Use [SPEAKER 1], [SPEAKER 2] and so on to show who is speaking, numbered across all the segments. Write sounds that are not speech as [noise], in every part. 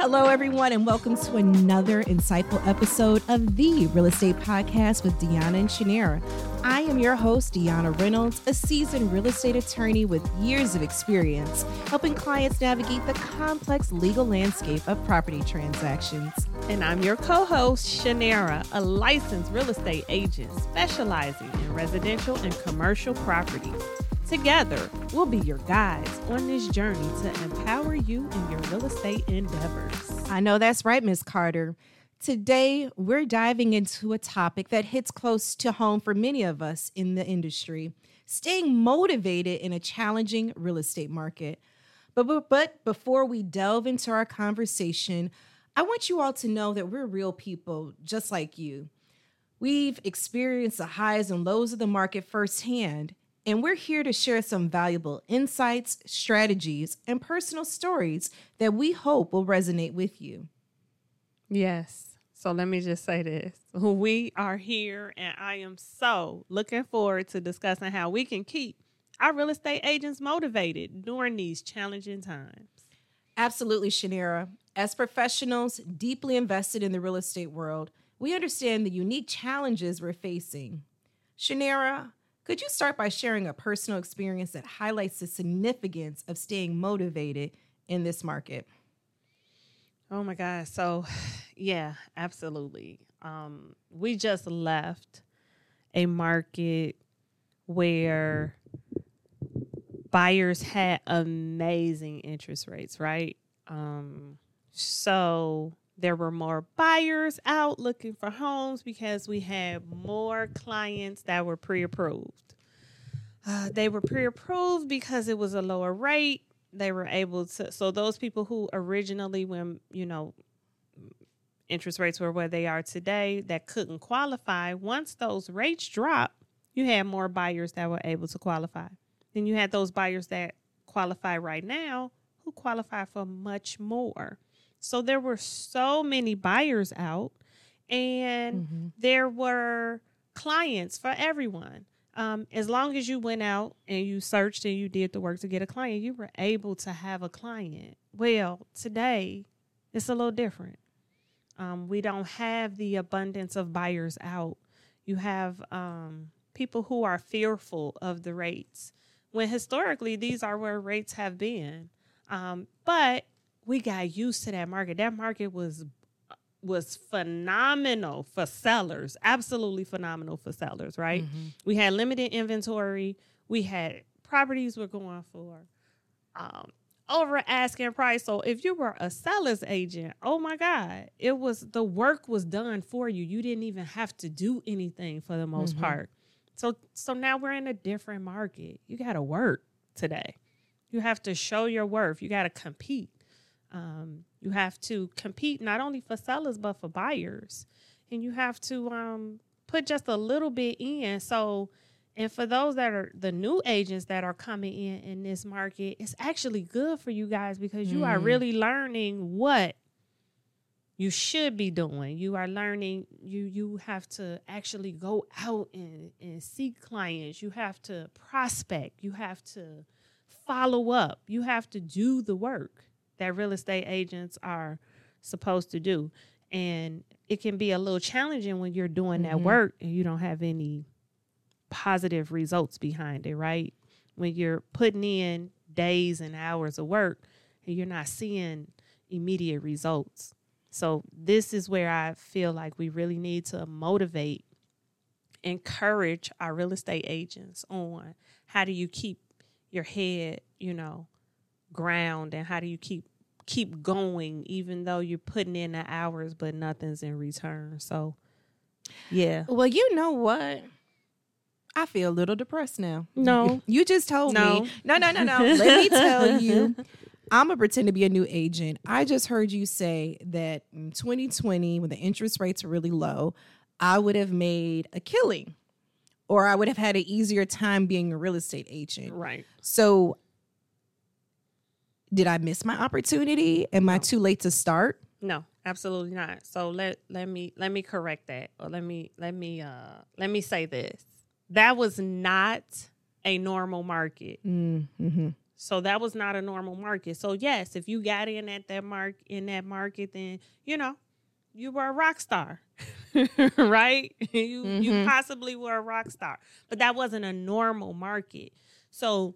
[SPEAKER 1] Hello, everyone, and welcome to another insightful episode of the Real Estate Podcast with Dionna and Shanara. I am your host, Dionna Reynolds, a seasoned real estate attorney with years of experience helping clients navigate the complex legal landscape of property transactions.
[SPEAKER 2] And I'm your co host, Shanara, a licensed real estate agent specializing in residential and commercial property. Together, we'll be your guides on this journey to empower you in your real estate endeavors.
[SPEAKER 1] I know that's right, Miss Carter. Today, we're diving into a topic that hits close to home for many of us in the industry staying motivated in a challenging real estate market. But, but, but before we delve into our conversation, I want you all to know that we're real people just like you. We've experienced the highs and lows of the market firsthand, and we're here to share some valuable insights, strategies, and personal stories that we hope will resonate with you.
[SPEAKER 2] Yes. So let me just say this. [laughs] We are here, and I am so looking forward to discussing how we can keep our real estate agents motivated during these challenging times.
[SPEAKER 1] Absolutely, Shanara. As professionals deeply invested in the real estate world, we understand the unique challenges we're facing. Shanara, could you start by sharing a personal experience that highlights the significance of staying motivated in this market?
[SPEAKER 2] Oh my God. So, [sighs] yeah, absolutely. Um, we just left a market where buyers had amazing interest rates, right? Um, so there were more buyers out looking for homes because we had more clients that were pre approved. Uh, they were pre approved because it was a lower rate. They were able to, so those people who originally, when, you know, interest rates were where they are today, that couldn't qualify, once those rates dropped, you had more buyers that were able to qualify. Then you had those buyers that qualify right now who qualify for much more. So there were so many buyers out, and mm-hmm. there were clients for everyone. Um, as long as you went out and you searched and you did the work to get a client, you were able to have a client. Well, today it's a little different. Um, we don't have the abundance of buyers out. You have um, people who are fearful of the rates when historically these are where rates have been. Um, but we got used to that market. That market was was phenomenal for sellers, absolutely phenomenal for sellers, right? Mm-hmm. We had limited inventory. We had properties were going for um, over asking price. So if you were a seller's agent, oh my God, it was the work was done for you. You didn't even have to do anything for the most mm-hmm. part. So so now we're in a different market. You got to work today. You have to show your worth. You got to compete. Um, you have to compete not only for sellers but for buyers, and you have to um, put just a little bit in. So, and for those that are the new agents that are coming in in this market, it's actually good for you guys because you mm. are really learning what you should be doing. You are learning. You you have to actually go out and and seek clients. You have to prospect. You have to follow up. You have to do the work that real estate agents are supposed to do. And it can be a little challenging when you're doing mm-hmm. that work and you don't have any positive results behind it, right? When you're putting in days and hours of work and you're not seeing immediate results. So, this is where I feel like we really need to motivate, encourage our real estate agents on how do you keep your head, you know, ground and how do you keep keep going even though you're putting in the hours but nothing's in return. So yeah.
[SPEAKER 1] Well, you know what? I feel a little depressed now.
[SPEAKER 2] No. [laughs]
[SPEAKER 1] You just told no. me. No, no, no, no. Let me tell [laughs] you. I'm gonna pretend to be a new agent. I just heard you say that in 2020, when the interest rates were really low, I would have made a killing or I would have had an easier time being a real estate agent.
[SPEAKER 2] Right.
[SPEAKER 1] So did I miss my opportunity? Am no. I too late to start?
[SPEAKER 2] No, absolutely not. So let let me let me correct that, or let me let me uh let me say this. That was not a normal market.
[SPEAKER 1] Mm-hmm.
[SPEAKER 2] So that was not a normal market. So yes, if you got in at that mark in that market, then you know you were a rock star, [laughs] right? you mm-hmm. you possibly were a rock star, but that wasn't a normal market. So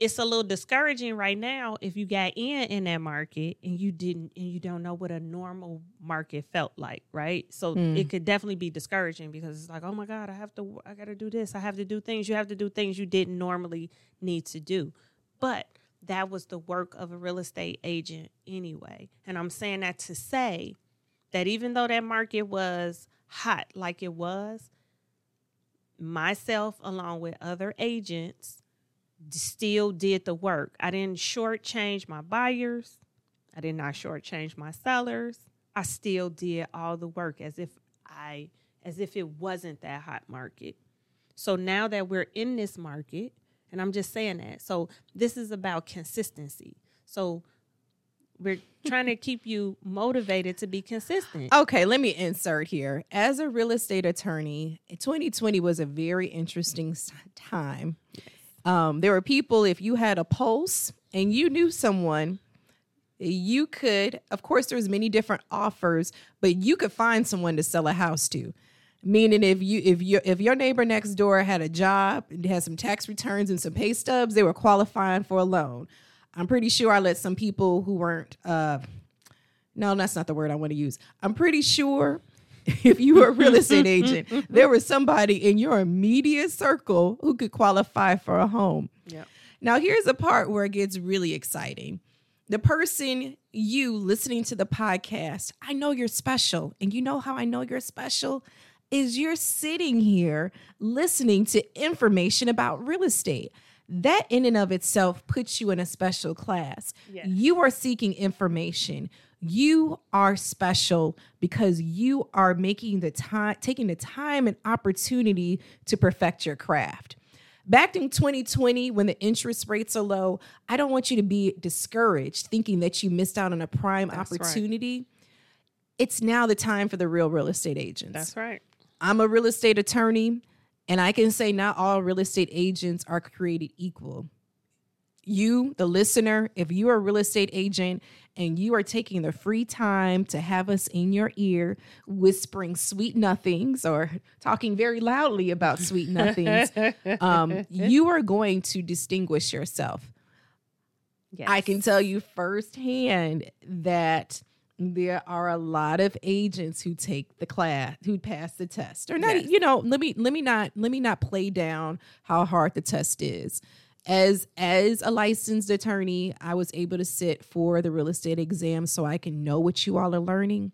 [SPEAKER 2] it's a little discouraging right now if you got in in that market and you didn't and you don't know what a normal market felt like right? So mm. it could definitely be discouraging because it's like oh my god i have to i gotta do this. I have to do things. You have to do things you didn't normally need to do. But that was the work of a real estate agent anyway. And i'm saying that to say that even though that market was hot like it was myself along with other agents still did the work. I didn't shortchange my buyers. I did not shortchange my sellers. I still did all the work as if I as if it wasn't that hot market. So now that we're in this market, and I'm just saying that. So this is about consistency. So we're [laughs] trying to keep you motivated to be consistent.
[SPEAKER 1] Okay, let me insert here. As a real estate attorney, 2020 was a very interesting time. Um, there were people, if you had a pulse and you knew someone, you could, of course, there's many different offers, but you could find someone to sell a house to. Meaning, if you if you if your neighbor next door had a job, and had some tax returns and some pay stubs, they were qualifying for a loan. I'm pretty sure I let some people who weren't. Uh, no, that's not the word I want to use. I'm pretty sure [laughs] if you were a real estate [laughs] agent, there was somebody in your immediate circle who could qualify for a home. Yeah. Now, here's a part where it gets really exciting. The person you listening to the podcast, I know you're special. And you know how I know you're special? Is you're sitting here listening to information about real estate that in and of itself puts you in a special class. Yes. You are seeking information. You are special because you are making the time, taking the time and opportunity to perfect your craft. Back in 2020, when the interest rates are low, I don't want you to be discouraged thinking that you missed out on a prime That's opportunity. Right. It's now the time for the real real estate agents.
[SPEAKER 2] That's right.
[SPEAKER 1] I'm a real estate attorney, and I can say not all real estate agents are created equal you, the listener, if you are a real estate agent and you are taking the free time to have us in your ear whispering sweet nothings or talking very loudly about sweet [laughs] nothings, um, you are going to distinguish yourself. Yes. I can tell you firsthand that there are a lot of agents who take the class who pass the test or not yes. you know let me let me not let me not play down how hard the test is as as a licensed attorney, I was able to sit for the real estate exam so I can know what you all are learning.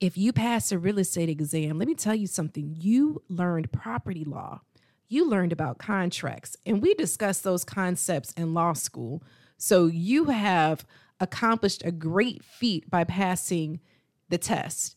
[SPEAKER 1] If you pass a real estate exam, let me tell you something. You learned property law. You learned about contracts, and we discussed those concepts in law school. So you have accomplished a great feat by passing the test.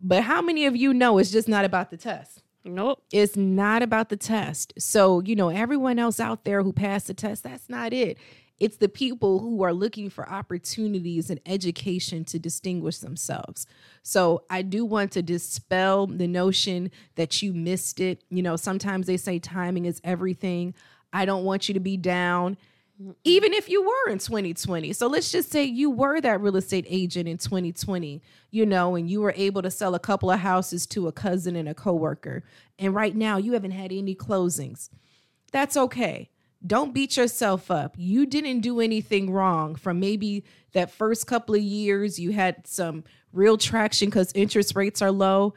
[SPEAKER 1] But how many of you know it's just not about the test?
[SPEAKER 2] Nope.
[SPEAKER 1] It's not about the test. So, you know, everyone else out there who passed the test, that's not it. It's the people who are looking for opportunities and education to distinguish themselves. So, I do want to dispel the notion that you missed it. You know, sometimes they say timing is everything. I don't want you to be down Mm-hmm. even if you were in 2020. So let's just say you were that real estate agent in 2020, you know, and you were able to sell a couple of houses to a cousin and a coworker. And right now you haven't had any closings. That's okay. Don't beat yourself up. You didn't do anything wrong from maybe that first couple of years you had some real traction cuz interest rates are low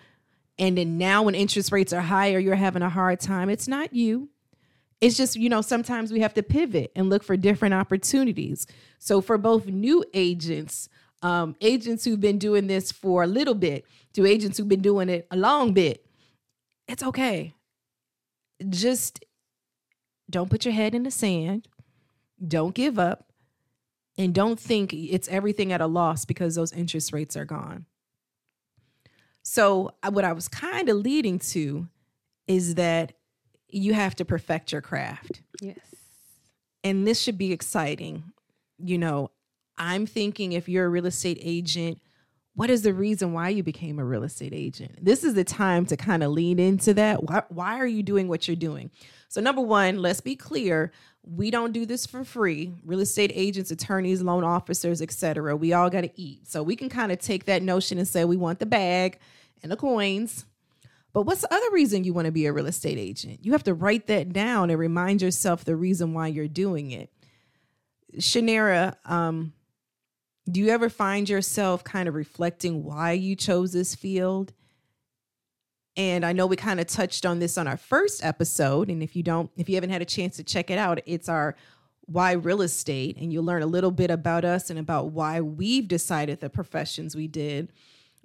[SPEAKER 1] and then now when interest rates are higher you're having a hard time. It's not you it's just you know sometimes we have to pivot and look for different opportunities. So for both new agents um, agents who've been doing this for a little bit to agents who've been doing it a long bit it's okay. Just don't put your head in the sand. Don't give up. And don't think it's everything at a loss because those interest rates are gone. So what i was kind of leading to is that you have to perfect your craft.
[SPEAKER 2] Yes.
[SPEAKER 1] And this should be exciting. You know, I'm thinking if you're a real estate agent what is the reason why you became a real estate agent? This is the time to kind of lean into that. Why, why are you doing what you're doing? So, number one, let's be clear. We don't do this for free. Real estate agents, attorneys, loan officers, etc. We all got to eat. So we can kind of take that notion and say we want the bag and the coins. But what's the other reason you want to be a real estate agent? You have to write that down and remind yourself the reason why you're doing it. Shanara, um, do you ever find yourself kind of reflecting why you chose this field? And I know we kind of touched on this on our first episode. And if you don't, if you haven't had a chance to check it out, it's our why real estate. And you'll learn a little bit about us and about why we've decided the professions we did.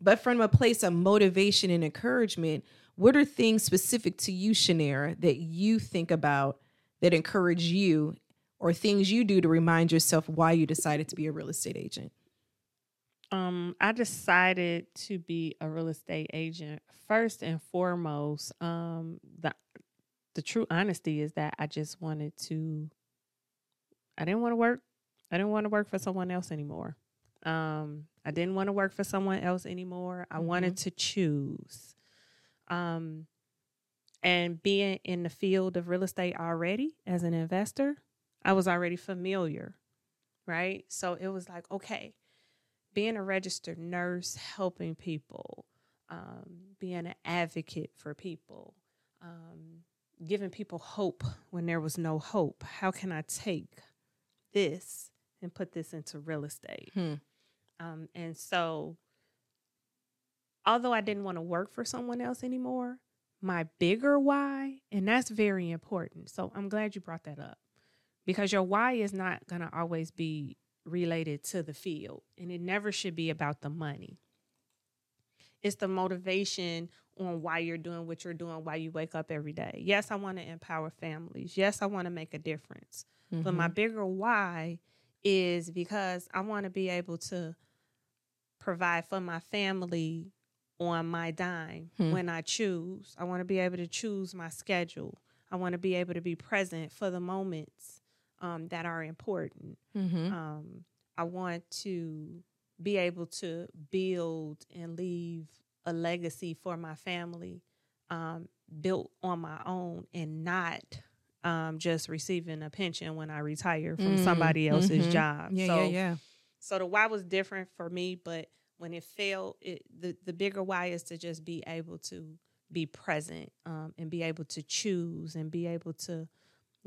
[SPEAKER 1] But from a place of motivation and encouragement, what are things specific to you, Shanara, that you think about that encourage you or things you do to remind yourself why you decided to be a real estate agent?
[SPEAKER 2] Um, I decided to be a real estate agent first and foremost. Um, the the true honesty is that I just wanted to. I didn't want to work. I didn't want to work for someone else anymore. Um, I didn't want to work for someone else anymore. I mm-hmm. wanted to choose. Um, and being in the field of real estate already as an investor, I was already familiar, right? So it was like, okay, being a registered nurse, helping people, um, being an advocate for people, um, giving people hope when there was no hope. How can I take this and put this into real estate? Hmm. Um, and so, although I didn't want to work for someone else anymore, my bigger why, and that's very important. So, I'm glad you brought that up because your why is not going to always be related to the field, and it never should be about the money. It's the motivation on why you're doing what you're doing, why you wake up every day. Yes, I want to empower families. Yes, I want to make a difference. Mm-hmm. But my mm-hmm. bigger why is because I want to be able to provide for my family on my dime hmm. when I choose. I want to be able to choose my schedule. I want to be able to be present for the moments um, that are important. Mm-hmm. Um, I want to be able to build and leave a legacy for my family um, built on my own and not um, just receiving a pension when I retire from mm-hmm. somebody else's mm-hmm. job.
[SPEAKER 1] Yeah, so, yeah, yeah.
[SPEAKER 2] So the why was different for me, but when it failed, it the, the bigger why is to just be able to be present um, and be able to choose and be able to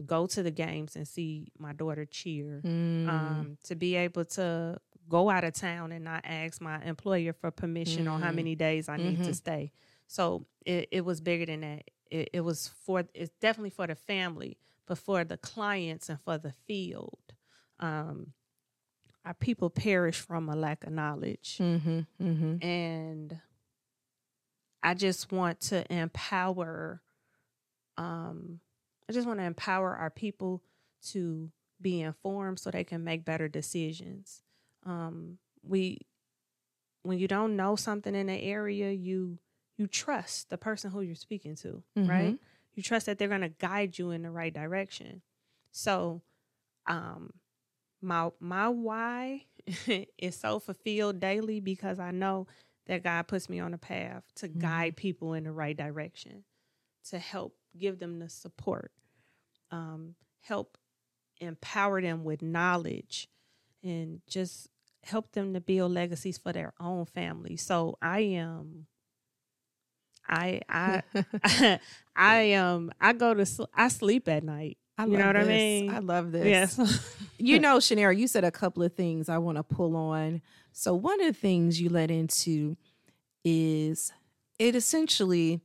[SPEAKER 2] go to the games and see my daughter cheer, mm. um, to be able to go out of town and not ask my employer for permission mm. on how mm-hmm. many days I need mm-hmm. to stay. So it, it was bigger than that. It, it was for it's definitely for the family, but for the clients and for the field. Um, our people perish from a lack of knowledge, mm-hmm, mm-hmm. and I just want to empower um, I just want to empower our people to be informed so they can make better decisions. Um, we, when you don't know something in the area, you you trust the person who you're speaking to, mm-hmm. right? You trust that they're going to guide you in the right direction. So, um, my my why [laughs] is so fulfilled daily because I know that God puts me on a path to mm-hmm. guide people in the right direction, to help give them the support um, help empower them with knowledge and just help them to build legacies for their own family. So I am. I I [laughs] I am. I go to sl- I sleep at night. I you know what
[SPEAKER 1] this.
[SPEAKER 2] I mean?
[SPEAKER 1] I love this. Yes. [laughs] you know, Shanara, you said a couple of things I want to pull on. So one of the things you led into is it essentially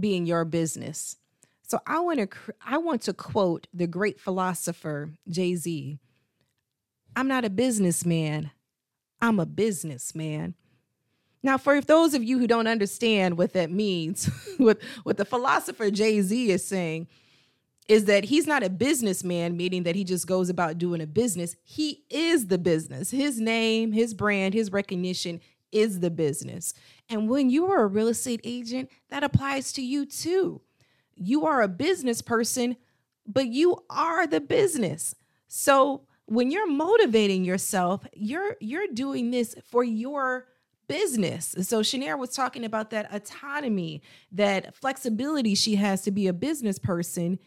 [SPEAKER 1] being your business. So I want to I want to quote the great philosopher Jay-Z. I'm not a businessman. I'm a businessman. Now, for those of you who don't understand what that means, [laughs] what, what the philosopher Jay Z is saying is that he's not a businessman, meaning that he just goes about doing a business. He is the business. His name, his brand, his recognition is the business. And when you are a real estate agent, that applies to you too you are a business person, but you are the business. So when you're motivating yourself, you're you're doing this for your business. So Shanair was talking about that autonomy, that flexibility she has to be a business person.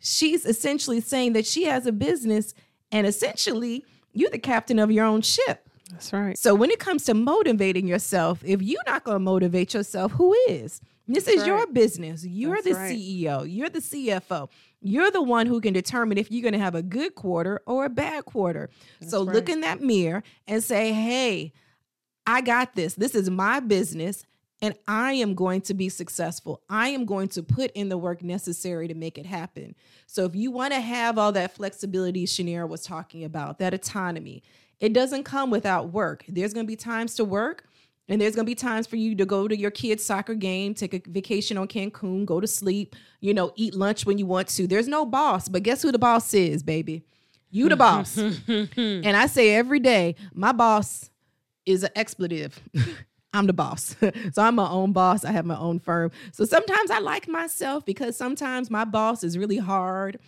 [SPEAKER 1] She's essentially saying that she has a business and essentially you're the captain of your own ship.
[SPEAKER 2] That's right.
[SPEAKER 1] So when it comes to motivating yourself, if you're not going to motivate yourself, who is? This That's is right. your business. You're That's the right. CEO. You're the CFO. You're the one who can determine if you're going to have a good quarter or a bad quarter. That's so right. look in that mirror and say, "Hey, I got this. This is my business." And I am going to be successful. I am going to put in the work necessary to make it happen. So, if you want to have all that flexibility Shanair was talking about, that autonomy, it doesn't come without work. There's going to be times to work, and there's going to be times for you to go to your kid's soccer game, take a vacation on Cancun, go to sleep, you know, eat lunch when you want to. There's no boss, but guess who the boss is, baby? You the boss. [laughs] and I say every day, my boss is an expletive. [laughs] I'm the boss. [laughs] so I'm my own boss. I have my own firm. So sometimes I like myself because sometimes my boss is really hard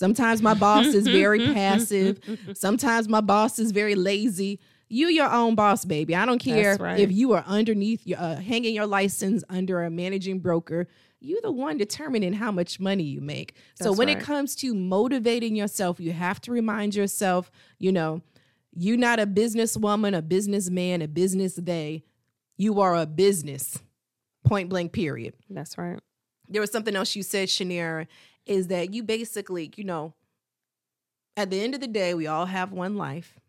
[SPEAKER 1] Sometimes my boss is very [laughs] passive. Sometimes my boss is very lazy. You your own boss, baby. I don't care right. if you are underneath, uh, hanging your license under a managing broker. You're the one determining how much money you make. That's so when right. it comes to motivating yourself, you have to remind yourself, you know, you're not a businesswoman, a businessman, a business they. You are a business. Point blank. Period.
[SPEAKER 2] That's right.
[SPEAKER 1] There was something else you said, Shanair, is that you basically, you know, at the end of the day, we all have one life.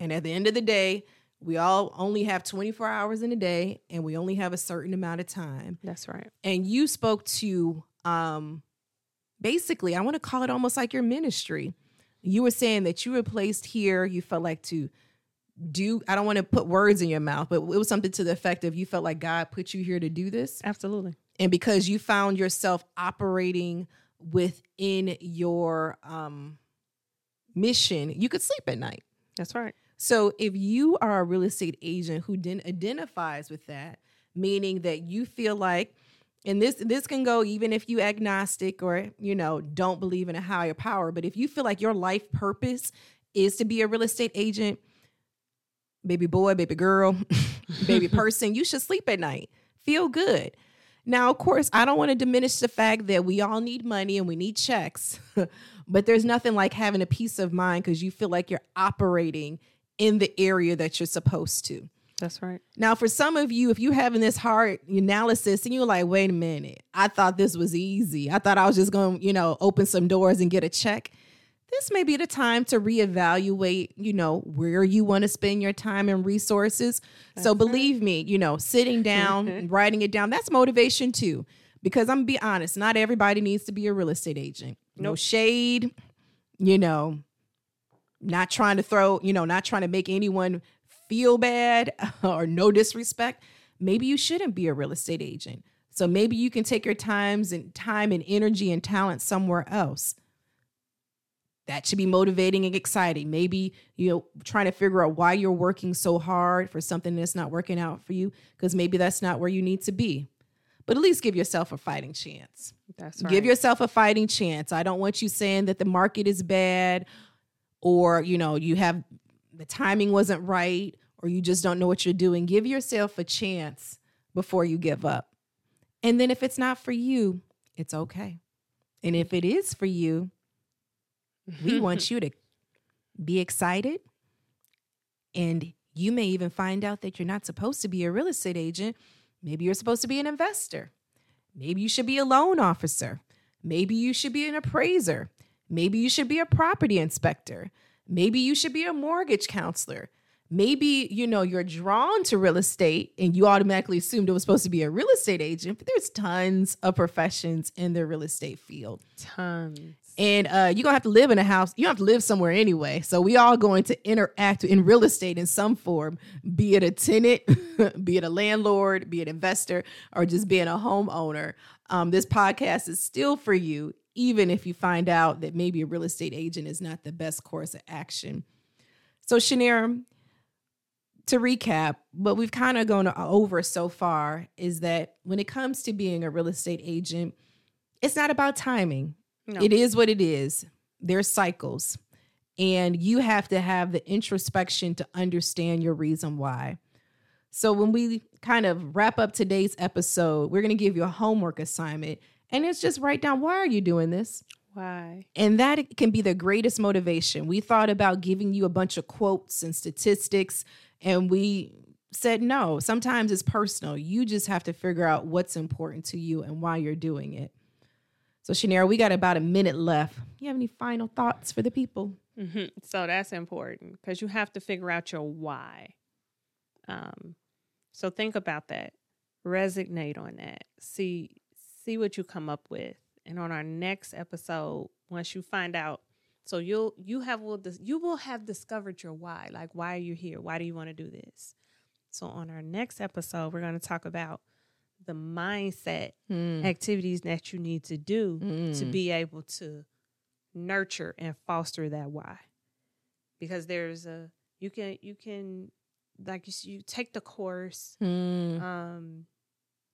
[SPEAKER 1] And at the end of the day, we all only have 24 hours in a day and we only have a certain amount of time.
[SPEAKER 2] That's right.
[SPEAKER 1] And you spoke to um basically, I want to call it almost like your ministry. You were saying that you were placed here, you felt like to do I don't want to put words in your mouth, but it was something to the effect of you felt like God put you here to do this.
[SPEAKER 2] Absolutely.
[SPEAKER 1] And because you found yourself operating within your um, mission, you could sleep at night.
[SPEAKER 2] That's right.
[SPEAKER 1] So if you are a real estate agent who then identifies with that, meaning that you feel like, and this this can go even if you agnostic or you know don't believe in a higher power, but if you feel like your life purpose is to be a real estate agent, baby boy, baby girl, [laughs] baby person, you should sleep at night. Feel good. Now, of course, I don't want to diminish the fact that we all need money and we need checks, [laughs] but there's nothing like having a peace of mind because you feel like you're operating in the area that you're supposed to.
[SPEAKER 2] That's right.
[SPEAKER 1] Now, for some of you, if you're having this hard analysis and you're like, wait a minute, I thought this was easy. I thought I was just going to, you know, open some doors and get a check this may be the time to reevaluate, you know, where you want to spend your time and resources. That's so believe right. me, you know, sitting down and writing it down, that's motivation too. Because I'm gonna be honest, not everybody needs to be a real estate agent. Nope. No shade, you know, not trying to throw, you know, not trying to make anyone feel bad [laughs] or no disrespect. Maybe you shouldn't be a real estate agent. So maybe you can take your times and time and energy and talent somewhere else that should be motivating and exciting. Maybe you know trying to figure out why you're working so hard for something that's not working out for you because maybe that's not where you need to be. But at least give yourself a fighting chance.
[SPEAKER 2] That's right.
[SPEAKER 1] Give yourself a fighting chance. I don't want you saying that the market is bad or you know you have the timing wasn't right or you just don't know what you're doing. Give yourself a chance before you give up. And then if it's not for you, it's okay. And if it is for you, we [laughs] want you to be excited. And you may even find out that you're not supposed to be a real estate agent. Maybe you're supposed to be an investor. Maybe you should be a loan officer. Maybe you should be an appraiser. Maybe you should be a property inspector. Maybe you should be a mortgage counselor maybe you know you're drawn to real estate and you automatically assumed it was supposed to be a real estate agent but there's tons of professions in the real estate field
[SPEAKER 2] tons
[SPEAKER 1] and uh, you're gonna have to live in a house you have to live somewhere anyway. So we all going to interact in real estate in some form be it a tenant [laughs] be it a landlord be it an investor or just being a homeowner. Um, this podcast is still for you even if you find out that maybe a real estate agent is not the best course of action. So Shanair, to recap, what we've kind of gone over so far is that when it comes to being a real estate agent, it's not about timing. No. It is what it is. There's cycles. And you have to have the introspection to understand your reason why. So when we kind of wrap up today's episode, we're going to give you a homework assignment and it's just write down why are you doing this?
[SPEAKER 2] Why?
[SPEAKER 1] And that can be the greatest motivation. We thought about giving you a bunch of quotes and statistics and we said no. Sometimes it's personal. You just have to figure out what's important to you and why you're doing it. So, Shanara, we got about a minute left. You have any final thoughts for the people?
[SPEAKER 2] Mm-hmm. So that's important because you have to figure out your why. Um, so think about that. Resonate on that. See see what you come up with. And on our next episode, once you find out, so you'll you have will you will have discovered your why. Like why are you here? Why do you want to do this? So on our next episode, we're going to talk about the mindset
[SPEAKER 1] Mm.
[SPEAKER 2] activities that you need to do to
[SPEAKER 1] Mm.
[SPEAKER 2] be able to nurture and foster that why because there's a you can you can like you, you take the course
[SPEAKER 1] Mm.
[SPEAKER 2] um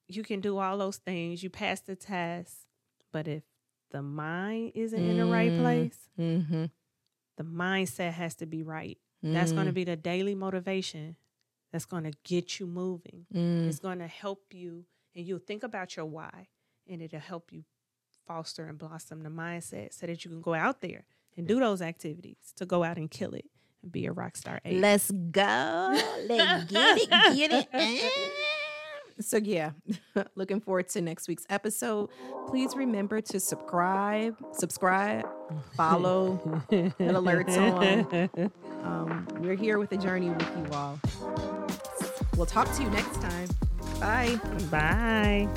[SPEAKER 2] you can do all those things you pass the test but if the mind isn't in the right
[SPEAKER 1] Mm.
[SPEAKER 2] place
[SPEAKER 1] Mm-hmm.
[SPEAKER 2] the mindset has to be right that's going to be the daily motivation that's going to get you moving
[SPEAKER 1] Mm.
[SPEAKER 2] it's going to help you and you'll think about your why and it'll help you foster and blossom the mindset so that you can go out there and do those activities to go out and kill it and be a rock star agent.
[SPEAKER 1] Let's go. Let's get it. Get it. [laughs] So yeah, [laughs] looking forward to next week's episode. Please remember to subscribe, subscribe, follow, and alerts on. [laughs] Um, we're here with a journey with you all. We'll talk to you next time. Bye.
[SPEAKER 2] Bye.